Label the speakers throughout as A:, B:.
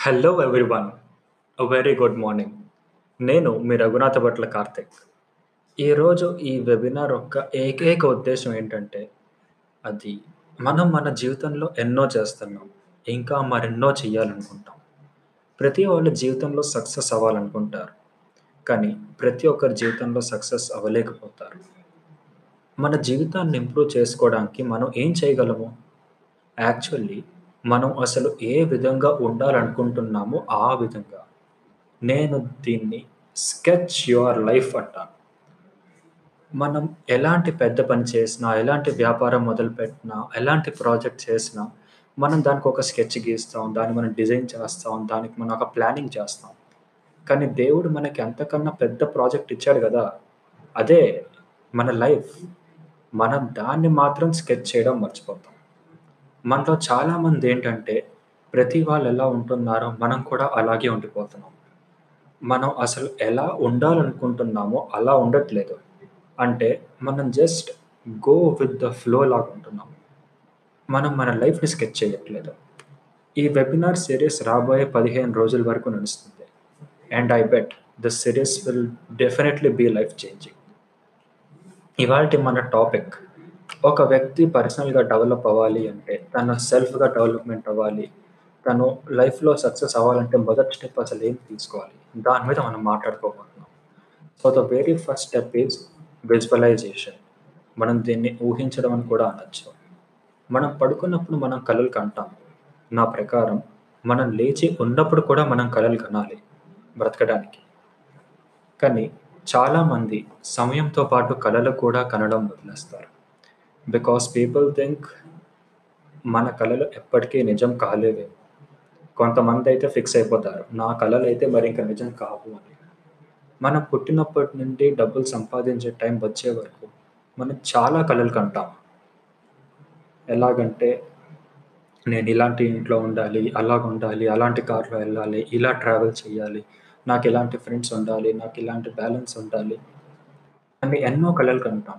A: Hello everyone very good morning నేను మీ రఘునాథ భట్ల కార్తిక్. ఈరోజు ఈ వెబినార్ యొక్క ఏకైక ఉద్దేశం ఏంటంటే అది మనం మన జీవితంలో ఎన్నో చేస్తున్నాం ఇంకా మరెన్నో చేయాలనుకుంటాం ప్రతి వాళ్ళ జీవితంలో సక్సెస్ అవ్వాలనుకుంటారు కానీ ప్రతి ఒక్కరి జీవితంలో సక్సెస్ అవ్వలేకపోతారు. మన జీవితాన్ని ఇంప్రూవ్ చేసుకోవడానికి మనం ఏం చేయగలము? యాక్చువల్లీ మనం అసలు ఏ విధంగా ఉండాలనుకుంటున్నామో ఆ విధంగా. నేను దీన్ని స్కెచ్ యువర్ లైఫ్ అంటాను. మనం ఎలాంటి పెద్ద పని చేసినా ఎలాంటి వ్యాపారం మొదలుపెట్టినా ఎలాంటి ప్రాజెక్ట్ చేసినా మనం దానికి ఒక స్కెచ్ గీస్తాం దాన్ని మనం డిజైన్ చేస్తాం దానికి మనం ఒక ప్లానింగ్ చేస్తాం. కానీ దేవుడు మనకి అంతకన్నా పెద్ద ప్రాజెక్ట్ ఇచ్చాడు కదా. అదే మన లైఫ్. మనం దాన్ని మాత్రం స్కెచ్ చేయడం మర్చిపోతాం. మనలో చాలామంది ఏంటంటే ప్రతి వాళ్ళు ఎలా ఉంటున్నారో మనం కూడా అలాగే ఉండిపోతున్నాం. మనం అసలు ఎలా ఉండాలనుకుంటున్నామో అలా ఉండట్లేదు. అంటే మనం just go with the flow లాగా ఉంటున్నాం. మనం మన లైఫ్ని స్కెచ్ చేయట్లేదు. ఈ వెబినార్ సిరీస్ రాబోయే పదిహేను రోజుల వరకు నడుస్తుంది. And I bet the series will definitely be life changing ఇవాళ మన టాపిక్ ఒక వ్యక్తి పర్సనల్గా డెవలప్ అవ్వాలి అంటే తన సెల్ఫ్గా డెవలప్మెంట్ అవ్వాలి. తను లైఫ్లో సక్సెస్ అవ్వాలంటే మొదటి స్టెప్ అసలు ఏం తీసుకోవాలి? దాని మీద మనం మాట్లాడుకోబోతున్నాం. So the very first step is visualisation మనం దీన్ని ఊహించడం అని కూడా అనొచ్చు. మనం పడుకున్నప్పుడు మనం కలలు కంటాం. నా ప్రకారం మనం లేచి ఉన్నప్పుడు కూడా మనం కలలు కనాలి బ్రతకడానికి. కానీ చాలామంది సమయంతో పాటు కళలు కూడా కనడం వదిలేస్తారు. బికాస్ పీపుల్ థింక్ మన కళలు ఎప్పటికీ నిజం కాలేవే. కొంతమంది అయితే ఫిక్స్ అయిపోతారు. నా కళలు అయితే మరి ఇంకా నిజం కావు అని. మనం పుట్టినప్పటి నుండి డబ్బులు సంపాదించే టైం వచ్చే వరకు మనం చాలా కళలు కంటాం. ఎలాగంటే నేను ఇలాంటి ఇంట్లో ఉండాలి అలాగ ఉండాలి అలాంటి కార్లో వెళ్ళాలి ఇలా ట్రావెల్ చేయాలి నాకు ఇలాంటి ఫ్రెండ్స్ ఉండాలి నాకు ఇలాంటి బ్యాలెన్స్ ఉండాలి అని ఎన్నో కళలు కంటాం.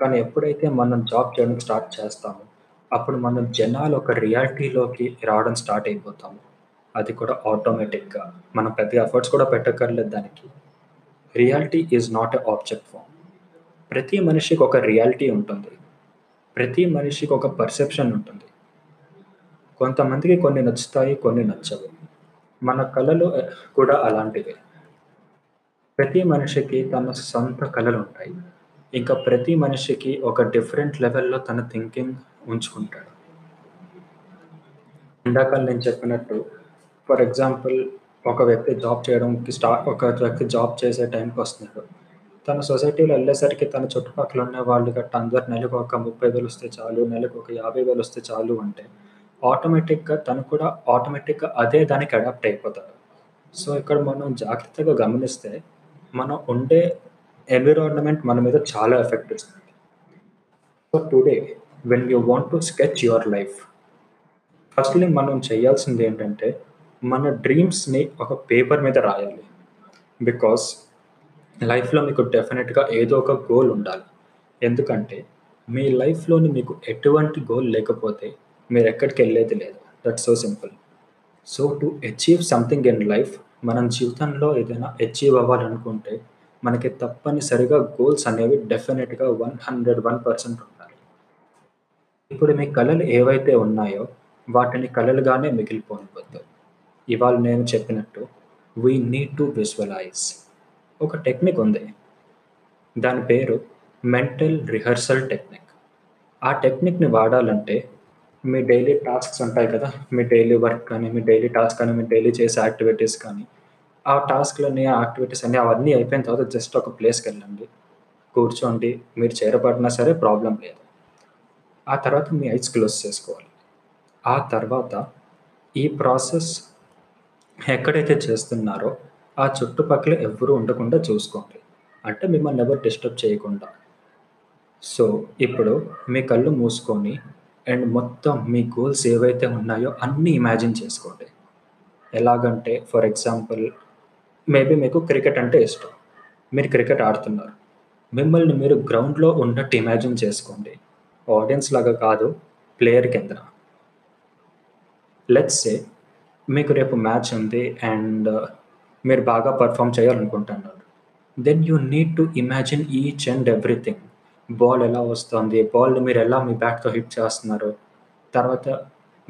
A: కానీ ఎప్పుడైతే మనం జాబ్ చేయడం స్టార్ట్ చేస్తామో అప్పుడు మనం జనాలు ఒక రియాలిటీలోకి రావడం స్టార్ట్ అయిపోతాము. అది కూడా ఆటోమేటిక్గా. మనం పెద్ద ఎఫర్ట్స్ కూడా పెట్టక్కర్లేదు దానికి. Reality is not a object form. ప్రతి మనిషికి ఒక రియాలిటీ ఉంటుంది. ప్రతి మనిషికి ఒక పర్సెప్షన్ ఉంటుంది. కొంతమందికి కొన్ని నచ్చుతాయి కొన్ని నచ్చవు. మన కళలు కూడా అలాంటివే. ప్రతి మనిషికి తన సొంత కళలు ఉంటాయి. ఇంకా ప్రతి మనిషికి ఒక డిఫరెంట్ లెవెల్లో తన థింకింగ్ ఉంచుకుంటాడు. ఇందాక నేను చెప్పినట్టు ఫర్ ఎగ్జాంపుల్ ఒక వ్యక్తి జాబ్ చేయడానికి స్టార్ట్ ఒక వ్యక్తి జాబ్ చేసే టైంకి వస్తున్నాడు. తన సొసైటీలో వెళ్ళేసరికి తన చుట్టుపక్కల ఉన్న వాళ్ళు గట్ట అందరు నెలకు ఒక ముప్పై వేలు వస్తే చాలు నెలకు ఒక యాభై వేలు వస్తే చాలు అంటే ఆటోమేటిక్గా తను కూడా ఆటోమేటిక్గా అదే దానికి అడాప్ట్ అయిపోతాడు. సో ఇక్కడ మనం జాగ్రత్తగా గమనిస్తే మనం ఉండే ఎన్విరాన్మెంట్ మన మీద చాలా ఎఫెక్ట్ ఇస్తుంది. So today when you want to sketch your life firstly మనం చేయాల్సింది ఏంటంటే మన డ్రీమ్స్ని ఒక పేపర్ మీద రాయాలి. బికాస్ లైఫ్లో మీకు డెఫినెట్గా ఏదో ఒక గోల్ ఉండాలి. ఎందుకంటే మీ లైఫ్లోని మీకు ఎటువంటి గోల్ లేకపోతే మీరు ఎక్కడికి వెళ్ళేది లేదు. That so simple so to achieve something in life మనం జీవితంలో ఏదైనా అచీవ్ అవ్వాలనుకుంటే మనకి తప్పనిసరిగా గోల్స్ అనేవి డెఫినెట్గా వన్ హండ్రెడ్ వన్ పర్సెంట్ ఉండాలి. ఇప్పుడు మీ కళలు ఏవైతే ఉన్నాయో వాటిని కళలుగానే మిగిలిపోనివద్దు ఇవాళ నేను చెప్పినట్టు వీ నీడ్ టు విజువలైజ్ ఒక టెక్నిక్ ఉంది. దాని పేరు మెంటల్ రిహర్సల్ టెక్నిక్ ఆ టెక్నిక్ని వాడాలంటే మీ డైలీ టాస్క్స్ ఉంటాయి కదా మీ డైలీ వర్క్ కానీ మీ డైలీ టాస్క్ కానీ మీ డైలీ చేసే యాక్టివిటీస్ కానీ ఆ టాస్క్లని ఆ యాక్టివిటీస్ అన్ని అవన్నీ అయిపోయిన తర్వాత జస్ట్ ఒక ప్లేస్కి వెళ్ళండి. కూర్చోండి. మీరు చేరబడినా సరే ప్రాబ్లం లేదు. ఆ తర్వాత మీ ఐస్ క్లోజ్ చేసుకోవాలి. ఆ తర్వాత ఈ ప్రాసెస్ ఎక్కడైతే చేస్తున్నారో ఆ చుట్టుపక్కల ఎవరు ఉండకుండా చూసుకోండి. అంటే మిమ్మల్ని ఎవరు డిస్టర్బ్ చేయకుండా. సో ఇప్పుడు మీ కళ్ళు మూసుకొని అండ్ మొత్తం మీ గోల్స్ ఏవైతే ఉన్నాయో అన్నీ ఇమాజిన్ చేసుకోండి. ఎలాగంటే ఫర్ ఎగ్జాంపుల్ మేబీ మీకు క్రికెట్ అంటే ఇష్టం. మీరు క్రికెట్ ఆడుతున్నారు. మిమ్మల్ని మీరు గ్రౌండ్లో ఉన్నట్టు ఇమాజిన్ చేసుకోండి. ఆడియన్స్ లాగా కాదు ప్లేయర్ కింద. లెట్స్ సే మీకు రేపు మ్యాచ్ ఉంది అండ్ మీరు బాగా పర్ఫామ్ చేయాలనుకుంటున్నారు. Then you need to imagine each and everything ball ఎలా వస్తుంది? బాల్ని మీరు ఎలా మీ బ్యాట్తో హిట్ చేస్తున్నారు? తర్వాత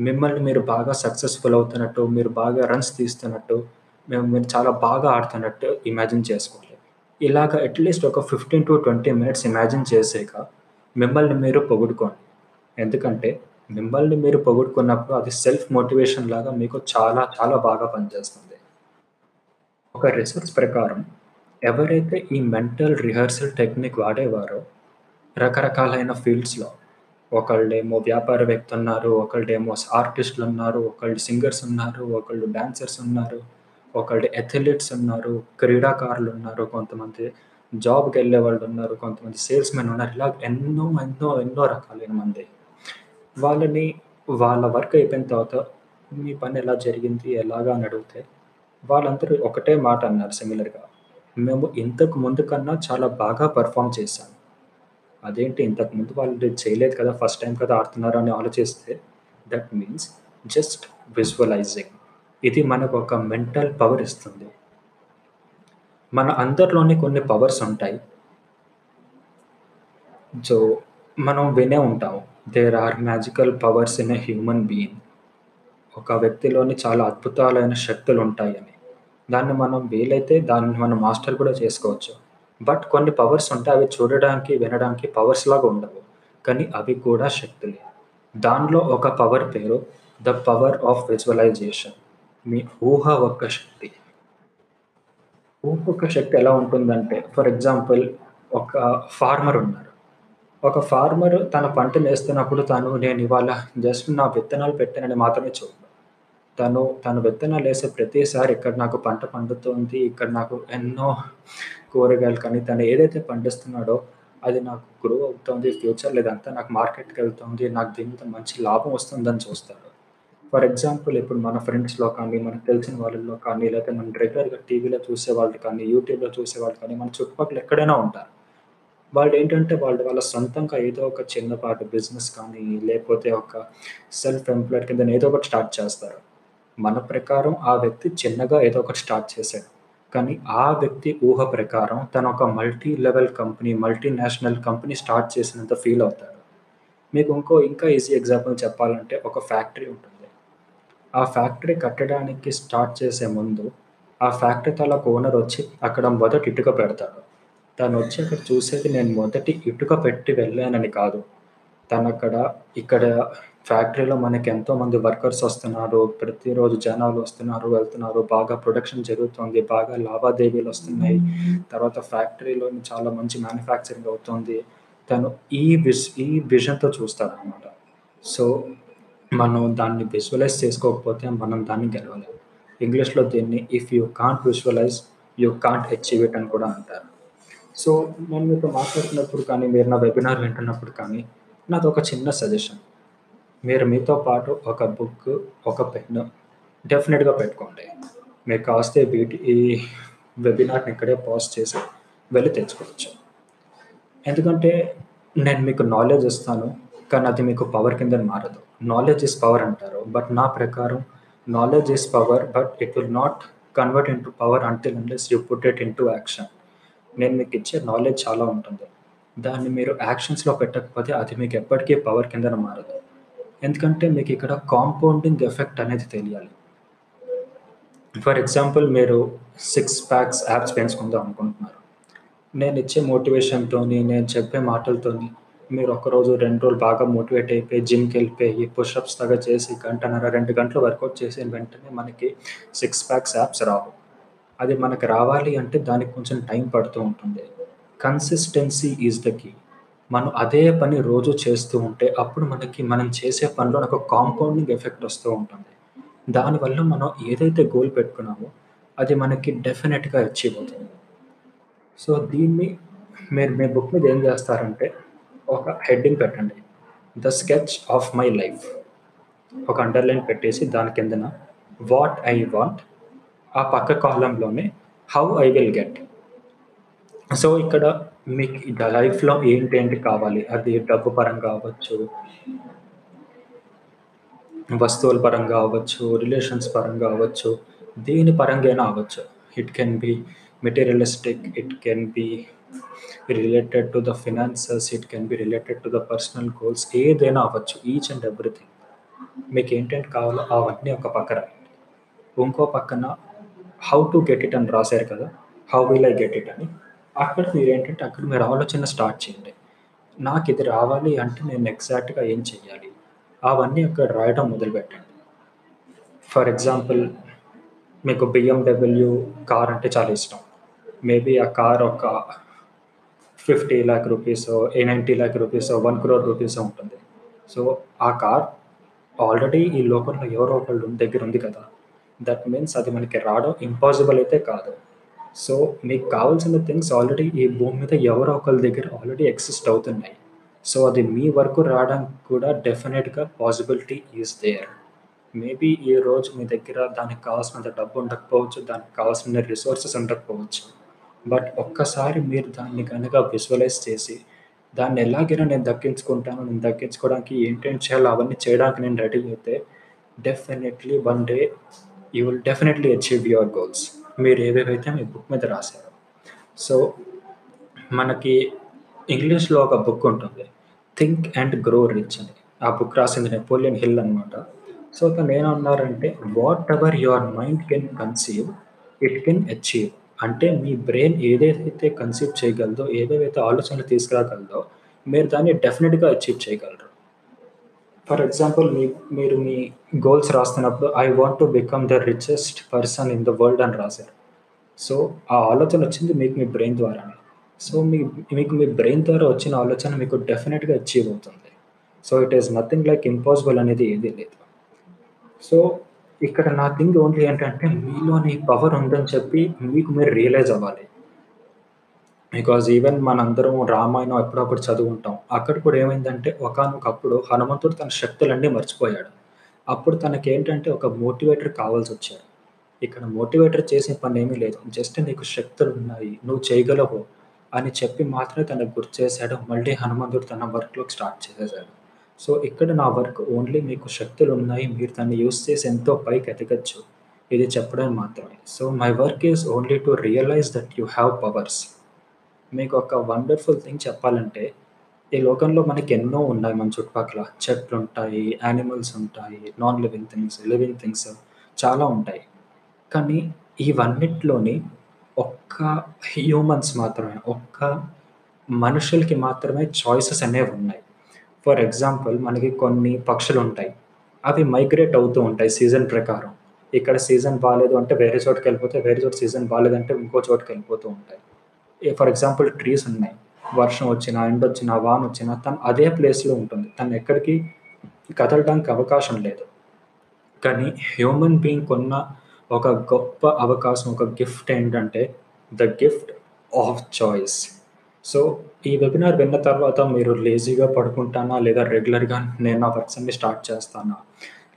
A: మిమ్మల్ని మీరు బాగా సక్సెస్ఫుల్ అవుతున్నట్టు మీరు బాగా రన్స్ తీస్తున్నట్టు మేము మీరు చాలా బాగా ఆడుతున్నట్టు ఇమాజిన్ చేసుకోవాలి. ఇలాగ అట్లీస్ట్ ఒక fifteen to twenty minutes imagine చేసాక మిమ్మల్ని మీరు పొగుడుకోండి. ఎందుకంటే మిమ్మల్ని మీరు పొగుడుకున్నప్పుడు అది సెల్ఫ్ మోటివేషన్ లాగా మీకు చాలా చాలా బాగా పనిచేస్తుంది. ఒక రీసెర్చ్ ప్రకారం ఎవరైతే ఈ మెంటల్ రిహర్సల్ టెక్నిక్ వాడేవారో రకరకాలైన ఫీల్డ్స్లో ఒకళ్ళేమో వ్యాపారవేత్త ఉన్నారు ఒకళ్ళేమో ఆర్టిస్టులు ఉన్నారు ఒకళ్ళు సింగర్స్ ఉన్నారు ఒకళ్ళు డాన్సర్స్ ఉన్నారు ఒకళ్ళు అథ్లెట్స్ ఉన్నారు క్రీడాకారులు ఉన్నారు కొంతమంది జాబ్కి వెళ్ళే వాళ్ళు ఉన్నారు కొంతమంది సేల్స్ మెన్ ఉన్నారు. ఇలా ఎన్నో ఎన్నో ఎన్నో రకాలైన మంది. వాళ్ళని వాళ్ళ వర్క్ అయిపోయిన తర్వాత మీ పని ఎలా జరిగింది ఎలాగా అని అడిగితే వాళ్ళందరూ ఒకటే మాట అన్నారు సిమిలర్గా మేము ఇంతకు ముందు కన్నా చాలా బాగా పర్ఫామ్ చేశాం. అదేంటి ఇంతకు ముందు వాళ్ళు చేయలేదు కదా ఫస్ట్ టైం కదా ఆడుతున్నారు అని ఆలోచిస్తే దట్ మీన్స్ జస్ట్ విజువలైజింగ్ ఇది మనకు ఒక మెంటల్ పవర్ ఇస్తుంది. మన అందరిలోని కొన్ని పవర్స్ ఉంటాయి. సో మనం వినే ఉంటాం. There are magical powers in a human being ఒక వ్యక్తిలోని చాలా అద్భుతాలైన శక్తులు ఉంటాయని. దాన్ని మనం వీలైతే దాన్ని మనం మాస్టర్ కూడా చేసుకోవచ్చు. బట్ కొన్ని పవర్స్ ఉంటాయి అవి చూడడానికి వినడానికి పవర్స్ లాగా ఉండవు. కానీ అవి కూడా శక్తులే. దానిలో ఒక పవర్ పేరు ద పవర్ ఆఫ్ విజువలైజేషన్. మీ ఊహ ఒక్క శక్తి. ఊహ శక్తి ఎలా ఉంటుందంటే ఫర్ ఎగ్జాంపుల్ ఒక ఫార్మర్ ఉన్నారు. ఒక ఫార్మర్ తన పంట వేస్తున్నప్పుడు తను నేను ఇవాళ జస్ట్ నా విత్తనాలు పెట్టానని మాత్రమే చూడదు తను తను విత్తనాలు వేసే ప్రతిసారి ఇక్కడ నాకు పంట పండుతుంది ఇక్కడ నాకు ఎన్నో కూరగాయలు కానీ తను ఏదైతే పండిస్తున్నాడో అది నాకు గ్రో అవుతుంది ఫ్యూచర్ లేదంతా నాకు మార్కెట్కి వెళ్తుంది నాకు దీనితో మంచి లాభం వస్తుందని చూస్తాడు ఫర్ ఎగ్జాంపుల్ ఇప్పుడు మన ఫ్రెండ్స్లో కానీ మనకు తెలిసిన వాళ్ళలో కానీ లేకపోతే మనం రెగ్యులర్గా టీవీలో చూసే వాళ్ళు కానీ యూట్యూబ్లో చూసే వాళ్ళు కానీ మన చుట్టుపక్కల ఎక్కడైనా ఉంటారు. వాళ్ళు ఏంటంటే వాళ్ళు వాళ్ళ సొంతంగా ఏదో ఒక చిన్నపాటి బిజినెస్ కానీ లేకపోతే ఒక సెల్ఫ్ ఎంప్లాయిడ్ కింద ఏదో ఒకటి స్టార్ట్ చేస్తారు. మన ప్రకారం ఆ వ్యక్తి చిన్నగా ఏదో ఒకటి స్టార్ట్ చేశాడు. కానీ ఆ వ్యక్తి ఊహ ప్రకారం తను ఒక multi level company multinational company start చేసినంత ఫీల్ అవుతాడు. మీకు ఇంకో ఇంకా ఈజీ ఎగ్జాంపుల్ చెప్పాలంటే ఒక ఫ్యాక్టరీ ఉంటుంది. ఆ ఫ్యాక్టరీ కట్టడానికి స్టార్ట్ చేసే ముందు ఆ ఫ్యాక్టరీ తలకు ఓనర్ వచ్చి అక్కడ మొదటి ఇటుక పెడతాడు. తను వచ్చి అక్కడ చూసేది నేను మొదటి ఇటుక పెట్టి వెళ్ళానని కాదు. తను అక్కడ ఇక్కడ ఫ్యాక్టరీలో మనకి ఎంతోమంది వర్కర్స్ వస్తున్నారు. ప్రతిరోజు జనాలు వస్తున్నారు వెళ్తున్నారు. బాగా ప్రొడక్షన్ జరుగుతుంది. బాగా లావాదేవీలు వస్తున్నాయి. తర్వాత ఫ్యాక్టరీలో చాలా మంచి మ్యానుఫ్యాక్చరింగ్ అవుతుంది. తను ఈ విజ్ ఈ విజన్తో చూస్తాడు అనమాట సో మనం దాన్ని విజువలైజ్ చేసుకోకపోతే మనం దాన్ని గెలవలేము. ఇంగ్లీష్లో దీన్ని if you can't visualise you can't achieve it అని కూడా అంటారు. సో నేను మీతో మాట్లాడుతున్నప్పుడు కానీ మీరు నా వెబినార్ వింటున్నప్పుడు కానీ నాది ఒక చిన్న సజెషన్ మీరు మీతో పాటు ఒక బుక్ ఒక పెన్ డెఫినెట్గా పెట్టుకోండి. మీరు కాస్తే వీటి ఈ వెబినార్ని ఇక్కడే పాజ్ చేసి వెళ్ళి తెచ్చుకోవచ్చు. ఎందుకంటే నేను మీకు నాలెడ్జ్ ఇస్తాను. కానీ అది మీకు పవర్ కింద మారదు. నాలెడ్జ్ ఇస్ పవర్ అంటారు. బట్ నా ప్రకారం knowledge is power but it will not convert into power until unless you put it into action నేను మీకు ఇచ్చే నాలెడ్జ్ చాలా ఉంటుంది. దాన్ని మీరు యాక్షన్స్లో పెట్టకపోతే అది మీకు ఎప్పటికీ పవర్ కింద మారదు. ఎందుకంటే మీకు ఇక్కడ కాంపౌండింగ్ ఎఫెక్ట్ అనేది తెలియాలి. ఫర్ ఎగ్జాంపుల్ మీరు సిక్స్ ప్యాక్స్ యాప్స్ పెంచుకుందాం అనుకుంటున్నారు. నేను ఇచ్చే మోటివేషన్తోని నేను చెప్పే మాటలతోని మీరు ఒకరోజు రెండు రోజులు బాగా మోటివేట్ అయిపోయి జిమ్కి వెళ్ళిపోయి పుషప్స్ తగ్గ చేసి గంటన్నర రెండు గంటలు వర్కౌట్ చేసిన వెంటనే మనకి సిక్స్ ప్యాక్స్ యాప్స్ రావు. అది మనకు రావాలి అంటే దానికి కొంచెం టైం పడుతూ ఉంటుంది. కన్సిస్టెన్సీ ఈజ్ ద కీ మనం అదే పని రోజు చేస్తూ ఉంటే అప్పుడు మనకి మనం చేసే పనిలో ఒక కాంపౌండింగ్ ఎఫెక్ట్ వస్తూ ఉంటుంది. దానివల్ల మనం ఏదైతే గోల్ పెట్టుకున్నామో అది మనకి డెఫినెట్గా అచీవ్ అవుతుంది. సో దీన్ని మీరు మీ బుక్ మీద ఏం చేస్తారంటే ఒక హెడ్డింగ్ పెట్టండి. The sketch of my life ఒక అండర్లైన్ పెట్టేసి దాని కిందన వాట్ ఐ వాంట్ ఆ పక్క కాలంలోనే how I will get so ఇక్కడ మీకు లైఫ్లో ఏంటి ఏంటి కావాలి? అది డబ్బు పరంగా అవ్వచ్చు వస్తువుల పరంగా అవ్వచ్చు, రిలేషన్స్ పరంగా అవ్వచ్చు, దేని పరంగా అవ్వచ్చు. It can be materialistic, it can be related to the finances, it can be related to the personal goals ఏదైనా అవ్వచ్చు. Each and everything. మీకేంటేంటి కావాలో అవన్నీ ఒక పక్కన ఇంకో పక్కన హౌ టు గెట్ ఇట్ అని రాశారు కదా! How will I get it అని. అక్కడ మీరు ఏంటంటే అక్కడ మీరు ఆలోచన స్టార్ట్ చేయండి. నాకు ఇది రావాలి అంటే నేను ఎగ్జాక్ట్‌గా ఏం చెయ్యాలి? అవన్నీ అక్కడ రాయడం మొదలుపెట్టండి. ఫర్ ఎగ్జాంపుల్ మీకు బిఎండబ్ల్యూ కార్ అంటే చాలా ఇష్టం. మేబీ ఆ కార్ ఒక ఫిఫ్టీ ల్యాక్ రూపీస్ ఏ 90,00,000 రూపీసో, 1,00,00,000 రూపీసో ఉంటుంది. సో, ఆ కార్ ఆల్రెడీ ఈ లోకంలో ఎవరో ఒకళ్ళు దగ్గర ఉంది కదా! దట్ మీన్స్ అది మనకి రావడం ఇంపాసిబుల్ అయితే కాదు. సో, మీకు కావాల్సిన థింగ్స్ ఆల్రెడీ ఈ భూమి మీద ఎవరో ఒకళ్ళ దగ్గర ఆల్రెడీ ఎగ్జిస్ట్ అవుతున్నాయి. సో, అది మీ వరకు రావడానికి కూడా డెఫినెట్గా పాసిబిలిటీ ఈజ్ దేర్. మేబీ ఈ రోజు మీ దగ్గర దానికి కావాల్సినంత డబ్బు ఉండకపోవచ్చు. దానికి కావాల్సిన రిసోర్సెస్ ఉండకపోవచ్చు. బట్ ఒక్కసారి మీరు దాన్ని కనుక విజువలైజ్ చేసి, దాన్ని ఎలాగైనా నేను దక్కించుకుంటాను. నేను దక్కించుకోవడానికి ఏంటేం చేయాలో అవన్నీ చేయడానికి నేను రెడీ అయితే definitely one day you will definitely achieve your goals. మీరు ఏవేవైతే మీ బుక్ మీద రాశారో సో, మనకి ఇంగ్లీష్‌లో ఒక బుక్ ఉంటుంది. 'థింక్ అండ్ గ్రో రిచ్' అని. ఆ బుక్ రాసింది నెపోలియన్ హిల్ అనమాట. సో, తను ఏమన్నారంటే whatever your mind can conceive, it can achieve. అంటే మీ బ్రెయిన్ ఏదైతే కన్సీవ్ చేయగలదో, ఏవేవైతే ఆలోచనలు తీసుకురాగలదో, మీరు దాన్ని డెఫినెట్గా అచీవ్ చేయగలరు. ఫర్ ఎగ్జాంపుల్ మీ మీరు మీ గోల్స్ రాస్తున్నప్పుడు I want to become the richest person in the world అని రాశారు సో, ఆ ఆలోచన వచ్చింది మీకు మీ బ్రెయిన్ ద్వారానే. సో, మీ మీకు మీ బ్రెయిన్ ద్వారా వచ్చిన ఆలోచన మీకు డెఫినెట్గా అచీవ్ అవుతుంది. So, it is nothing like impossible అనేది ఏదీ లేదు. సో, ఇక్కడ నా థింగ్ ఓన్లీ ఏంటంటే మీలోని పవర్ ఉందని చెప్పి మీకు మీరు రియలైజ్ అవ్వాలి. బికాజ్ ఈవెన్ మనందరం రామాయణం అప్పుడప్పుడు చదువుకుంటాం అక్కడ కూడా ఏమైందంటే ఒకనొకప్పుడు హనుమంతుడు తన శక్తులన్నీ మర్చిపోయాడు. అప్పుడు తనకేంటంటే ఒక మోటివేటర్ కావాల్సి వచ్చాడు ఇక్కడ మోటివేటర్ చేసే ఏమీ లేదు. జస్ట్ నీకు శక్తులు ఉన్నాయి నువ్వు చేయగలవు అని చెప్పి మాత్రమే తనకు గుర్తు చేశాడు. మళ్ళీ హనుమంతుడు తన వర్క్‌లోకి స్టార్ట్ చేసేసాడు. సో, ఇక్కడ నా వర్క్ ఓన్లీ మీకు శక్తులు ఉన్నాయి మీరు దాన్ని యూజ్ చేసి ఎంతో పైకి ఎదగచ్చు ఇది చెప్పడం మాత్రమే. So, my work is only to realize that you have powers. మీకు ఒక వండర్‌ఫుల్ థింగ్ చెప్పాలంటే, ఈ లోకంలో మనకి ఎన్నో ఉన్నాయి మన చుట్టుపక్కల. చెట్లుంటాయి, యానిమల్స్ ఉంటాయి, non living things, living things చాలా ఉంటాయి. కానీ ఇవన్నిట్లోని ఒక్క హ్యూమన్స్ మాత్రమే, ఒక్క మనుషులకి మాత్రమే చాయిసెస్ అనేవి ఉన్నాయి ఫర్ ఎగ్జాంపుల్ మనకి కొన్ని పక్షులు ఉంటాయి అవి మైగ్రేట్ అవుతూ ఉంటాయి సీజన్ ప్రకారం. ఇక్కడ సీజన్ బాగాలేదు అంటే వేరే చోటుకి వెళ్ళిపోతే వేరే చోటు సీజన్ బాగాలేదంటే ఇంకో చోటుకి వెళ్ళిపోతూ ఉంటాయి. ఏ ఫర్ ఎగ్జాంపుల్ ట్రీస్ ఉన్నాయి. వర్షం వచ్చినా, ఎండొచ్చినా, వానొచ్చినా తను అదే ప్లేస్‌లో ఉంటుంది. తను ఎక్కడికి కదలడానికి అవకాశం లేదు. కానీ హ్యూమన్ బీయింగ్‌కున్న ఒక గొప్ప అవకాశం, ఒక గిఫ్ట్ ఏంటంటే the gift of choice. So, ఈ వెబినార్ విన్న తర్వాత మీరు లేజీగా పడుకుంటానా? లేదా రెగ్యులర్‌గా నేను నా వర్క్స్ అన్ని స్టార్ట్ చేస్తానా?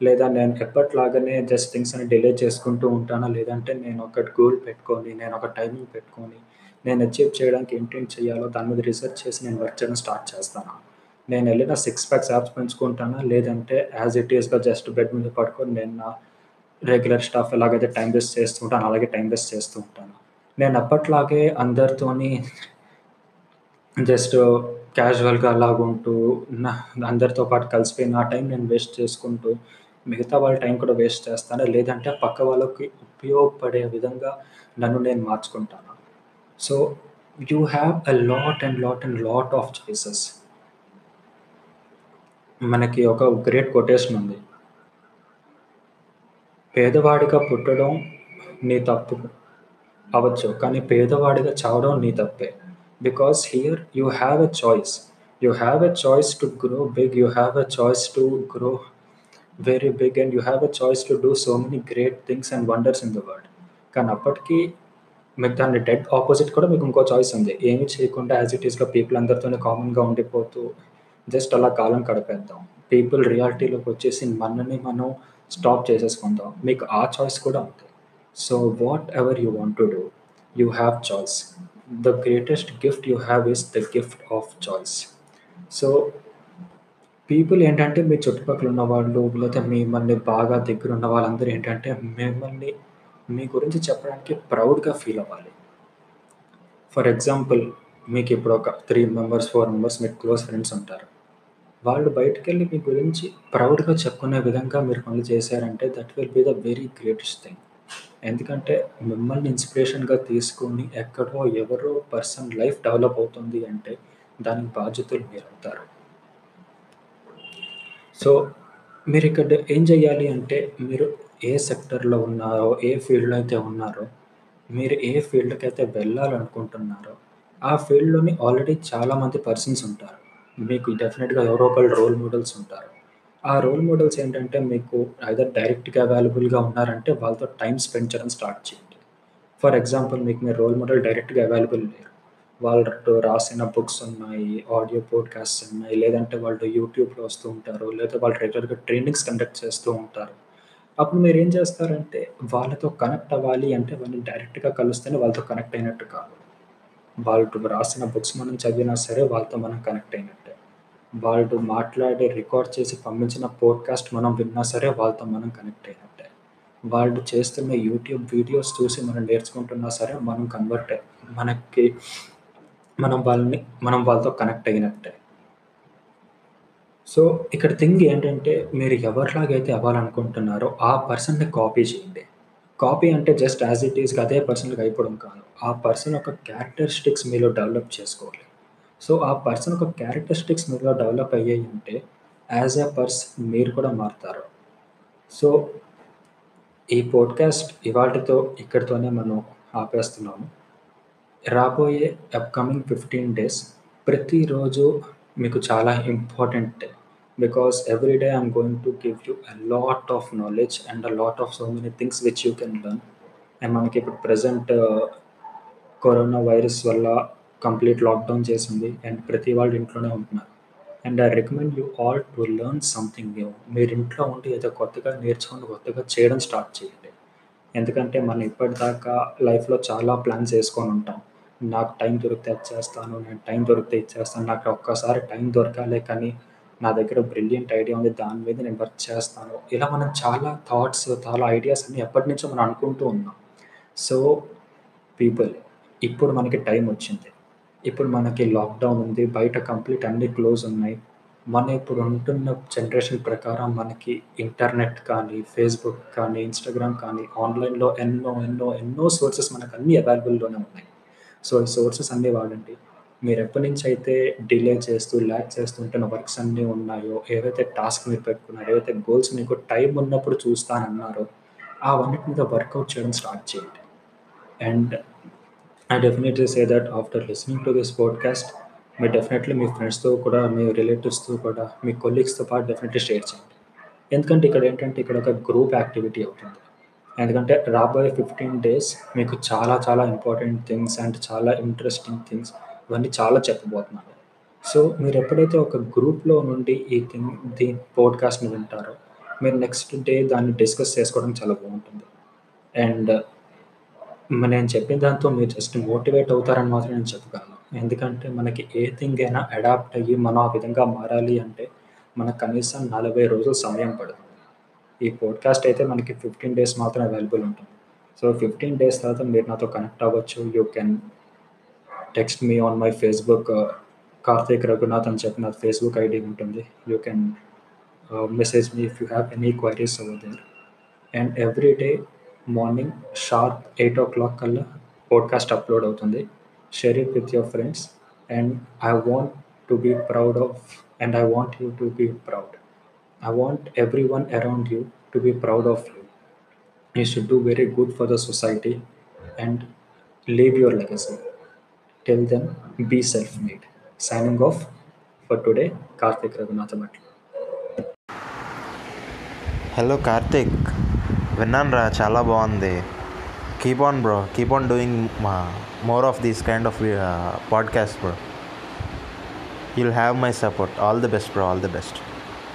A: లేదా నేను ఎప్పటిలాగానే జస్ట్ థింగ్స్ అని డిలే చేసుకుంటూ ఉంటానా? లేదంటే నేను ఒక గోల్ పెట్టుకొని, నేను ఒక టైమింగ్ పెట్టుకొని, నేను అచీవ్ చేయడానికి ఏంటేం చేయాలో దాని మీద రీసెర్చ్ చేసి నేను వర్క్ చేయడం స్టార్ట్ చేస్తానా? నేనెళ్ళిన సిక్స్ ప్యాక్స్ యాప్స్ పెంచుకుంటానా? లేదంటే యాజ్ ఇట్ ఈస్‌గా జస్ట్ బెడ్ మీద పడుకొని నేను నా రెగ్యులర్ స్టాఫ్ ఎలాగైతే టైం వేస్ట్ చేస్తూ ఉంటాను అలాగే టైం వేస్ట్ చేస్తూ ఉంటాను. నేను అప్పట్లాగే అందరితోని జస్ట్ క్యాజువల్‌గా అలాగుంటూ నా అందరితో పాటు కలిసిపోయి నా టైం నేను వేస్ట్ చేసుకుంటూ, మిగతా వాళ్ళ టైం కూడా వేస్ట్ చేస్తాను లేదంటే పక్క వాళ్ళకి ఉపయోగపడే విధంగా నన్ను నేను మార్చుకుంటాను so, you have a lot and lot and lot of choices. మనకి ఒక గ్రేట్ కొటేషన్ ఉంది. పేదవాడిగా పుట్టడం నీ తప్పు అవ్వచ్చు. కానీ పేదవాడిగా చావడం నీ తప్పే. Because here you have a choice. You have a choice to grow big. You have a choice to grow very big and you have a choice to do so many great things and wonders in the world. కానీ అప్పటికి మీకు దాని dead opposite కూడా మీకు ఇంకో choice ఉంది. ఏమి చేయకుండా యాజ్ ఇట్ ఈస్‌గా పీపుల్ అందరితోనే కామన్‌గా ఉండిపోతూ జస్ట్ అలా కాలం గడిపేద్దాం. పీపుల్ రియాలిటీలోకి వచ్చేసి మనని మనం స్టాప్ చేసేసుకుందాం. మీకు ఆ చాయిస్ కూడా ఉంది. So, whatever you want to do, you have choice. The greatest gift you have is the gift of choice. So, people ఏంటంటే మీ చుట్టుపక్కల ఉన్న వాళ్ళు లేతే మిమ్మల్ని బాగా దగ్గరున్న వాళ్ళందరూ ఏంటంటే మిమ్మల్ని మీ గురించి చెప్పడానికి ప్రౌడ్‌గా ఫీల్ అవ్వాలి. ఫర్ ఎగ్జాంపుల్ మీకు ఇప్పుడు ఒక త్రీ మెంబర్స్, ఫోర్ మెంబర్స్ మీకు క్లోజ్ ఫ్రెండ్స్ ఉంటారు. వాళ్ళు బయటికెళ్ళి మీ గురించి ప్రౌడ్‌గా చెప్పుకునే విధంగా మీరు పనులు చేశారంటే that will be the very greatest thing. ఎందుకంటే మిమ్మల్ని ఇన్‌స్పిరేషన్‌గా తీసుకొని ఎక్కడో ఎవరో పర్సన్ లైఫ్ డెవలప్ అవుతుంది అంటే దానికి బాధ్యతలు మీరవుతారు. సో, మీరిక్కడ ఏం చేయాలి అంటే మీరు ఏ సెక్టార్‌లో ఉన్నారో, ఏ ఫీల్డ్‌లో అయితే ఉన్నారో, మీరు ఏ ఫీల్డ్‌కైతే వెళ్ళాలనుకుంటున్నారో, ఆ ఫీల్డ్‌లోని ఆల్రెడీ చాలామంది పర్సన్స్ ఉంటారు. మీకు డెఫినిట్‌గా ఎవరో ఒకళ్ళు రోల్ మోడల్స్ ఉంటారు. ఆ రోల్ మోడల్స్ ఏంటంటే మీకు ఐదర్ డైరెక్ట్‌గా అవైలబుల్‌గా ఉన్నారంటే వాళ్ళతో టైం స్పెండ్ చేయడం స్టార్ట్ చేయండి. ఫర్ ఎగ్జాంపుల్ మీకు మీ రోల్ మోడల్ డైరెక్ట్‌గా అవైలబుల్ లేరు. వాళ్ళు రాసిన బుక్స్ ఉన్నాయి, ఆడియో పోడ్‌కాస్ట్స్ ఉన్నాయి, లేదంటే వాళ్ళు యూట్యూబ్‌లో వస్తూ ఉంటారు, లేదా వాళ్ళు రెగ్యులర్‌గా ట్రైనింగ్స్ కండక్ట్ చేస్తూ ఉంటారు. అప్పుడు మీరు ఏం చేస్తారంటే వాళ్ళతో కనెక్ట్ అవ్వాలి అంటే వాళ్ళని డైరెక్ట్‌గా కలిస్తేనే వాళ్ళతో కనెక్ట్ అయినట్టు కాదు. వాళ్ళు రాసిన బుక్స్ మనం చదివినా సరే వాళ్ళతో మనం కనెక్ట్ అయినట్టు వాళ్ళు మాట్లాడి రికార్డ్ చేసి పంపించిన పోడ్‌కాస్ట్ మనం విన్నా సరే వాళ్ళతో మనం కనెక్ట్ అయినట్టే. వాళ్ళు చేస్తున్న యూట్యూబ్ వీడియోస్ చూసి మనం నేర్చుకుంటున్నా సరే మనం కన్వర్ట్ మనకి మనం వాళ్ళని మనం వాళ్ళతో కనెక్ట్ అయినట్టే. సో, ఇక్కడ థింగ్ ఏంటంటే మీరు ఎవరిలాగైతే అవ్వాలనుకుంటున్నారో ఆ పర్సన్‌ని కాపీ చేయండి. కాపీ అంటే జస్ట్ యాజ్ ఇట్ ఈస్‌గా అదే పర్సన్కి అయిపోవడం కాదు. ఆ పర్సన్ యొక్క క్యారెక్టరిస్టిక్స్ మీలో డెవలప్ చేసుకోవాలి. సో, ఆ పర్సన్ యొక్క క్యారెక్టరిస్టిక్స్ మీలో డెవలప్ అయ్యాయి ఉంటే యాజ్ ఎ పర్సన్ మీరు కూడా మారుతారు. సో, ఈ పోడ్‌కాస్ట్ ఇవాటితో ఇక్కడితోనే మనం ఆపేస్తున్నాము. రాబోయే అప్‌కమింగ్ 15 డేస్ ప్రతిరోజు మీకు చాలా important day. Because every day I'm going to give you a lot of knowledge and a lot of so many things which you can learn and మనకి ఇప్పుడు ప్రజెంట్ కరోనా వైరస్ వల్ల complete lockdown చేసింది. And ప్రతి వాళ్ళు ఇంట్లోనే ఉంటున్నారు. And I recommend you all to learn something new. మీరు ఇంట్లో ఉండి ఏదో కొత్తగా నేర్చుకుని కొత్తగా చేయడం స్టార్ట్ చేయండి. ఎందుకంటే మనం ఇప్పటిదాకా లైఫ్‌లో చాలా ప్లాన్స్ వేసుకొని ఉంటాం. నాకు టైం దొరికితే అది చేస్తాను. నేను టైం దొరికితే ఇది చేస్తాను. నాకు ఒక్కసారి టైం దొరకాలే కానీ నా దగ్గర బ్రిలియంట్ ఐడియా ఉంది. దాని మీద నేను వర్క్ చేస్తాను. ఇలా మనం చాలా థాట్స్, చాలా ఐడియాస్ అన్నీ ఎప్పటినుంచో మనం అనుకుంటూ ఉన్నాం. సో, పీపుల్ ఇప్పుడు మనకి టైం వచ్చింది. ఇప్పుడు మనకి లాక్‌డౌన్ ఉంది. బయట కంప్లీట్ అన్ని క్లోజ్ ఉన్నాయి. మనం ఇప్పుడు ఉంటున్న జనరేషన్ ప్రకారం మనకి ఇంటర్నెట్ కానీ, ఫేస్‌బుక్ కానీ, ఇన్‌స్టాగ్రామ్ కానీ ఆన్‌లైన్‌లో ఎన్నో, ఎన్నో, ఎన్నో సోర్సెస్ మనకు అన్నీ అవైలబుల్‌లోనే ఉన్నాయి. సో, ఈ సోర్సెస్ అన్నీ వాడండి. మీరు అయితే డిలే చేస్తూ, ల్యాక్ చేస్తూ ఉంటున్న వర్క్స్ అన్నీ ఉన్నాయో, ఏవైతే టాస్క్ మీరు పెట్టుకున్నారో, ఏవైతే గోల్స్ మీకు టైం ఉన్నప్పుడు చూస్తానన్నారో అవన్నిటి మీద వర్కౌట్ చేయడం స్టార్ట్ చేయండి. And I definitely say that after listening to this podcast మీరు డెఫినెట్‌లీ మీ ఫ్రెండ్స్‌తో కూడా, మీ రిలేటివ్స్‌తో కూడా, మీ కొలీగ్స్‌తో పాటు డెఫినెట్‌లీ షేర్ చేయండి. ఎందుకంటే ఇక్కడ ఏంటంటే ఇక్కడ ఒక గ్రూప్ యాక్టివిటీ అవుతుంది. ఎందుకంటే రాబోయే 15 డేస్ మీకు చాలా చాలా ఇంపార్టెంట్ థింగ్స్ అండ్ చాలా ఇంట్రెస్టింగ్ థింగ్స్ ఇవన్నీ చాలా చెప్పబోతున్నాను. సో, మీరు ఎప్పుడైతే ఒక గ్రూప్‌లో నుండి ఈ థింగ్ దీ పోడ్‌కాస్ట్‌ని వింటారో మీరు నెక్స్ట్ డే దాన్ని డిస్కస్ చేసుకోవడం చాలా బాగుంటుంది అండ్ నేను చెప్పిన దాంతో మీరు జస్ట్ మోటివేట్ అవుతారని మాత్రం నేను చెప్పగలను. ఎందుకంటే మనకి ఏ థింగ్ అయినా అడాప్ట్ అయ్యి మనం ఆ విధంగా మారాలి అంటే మనకు కనీసం 40 రోజులు సమయం పడుతుంది. ఈ పోడ్‌కాస్ట్ అయితే మనకి 15 డేస్ మాత్రం అవైలబుల్ ఉంటుంది. సో, 15 డేస్ తర్వాత మీరు నాతో కనెక్ట్ అవ్వచ్చు. You can text me on my Facebook Karthik Raghunath అని చెప్పి నా ఫేస్‌బుక్ ఐడి ఉంటుంది. You can message me if you have any queries over there. And every day morning sharp eight o'clock కల్లా podcast upload అవుతుంది. Share it with your friends and I want to be proud of and I want you to be proud I want everyone around you to be proud of you you should do very good for the society and leave your legacy till then be self made signing off for today Karthik Raghunatha Bhat
B: hello Karthik విన్నాను రా చాలా బాగుంది. Keep on bro keep on doing more of these kind of podcast bro you'll have my support all the best bro all the best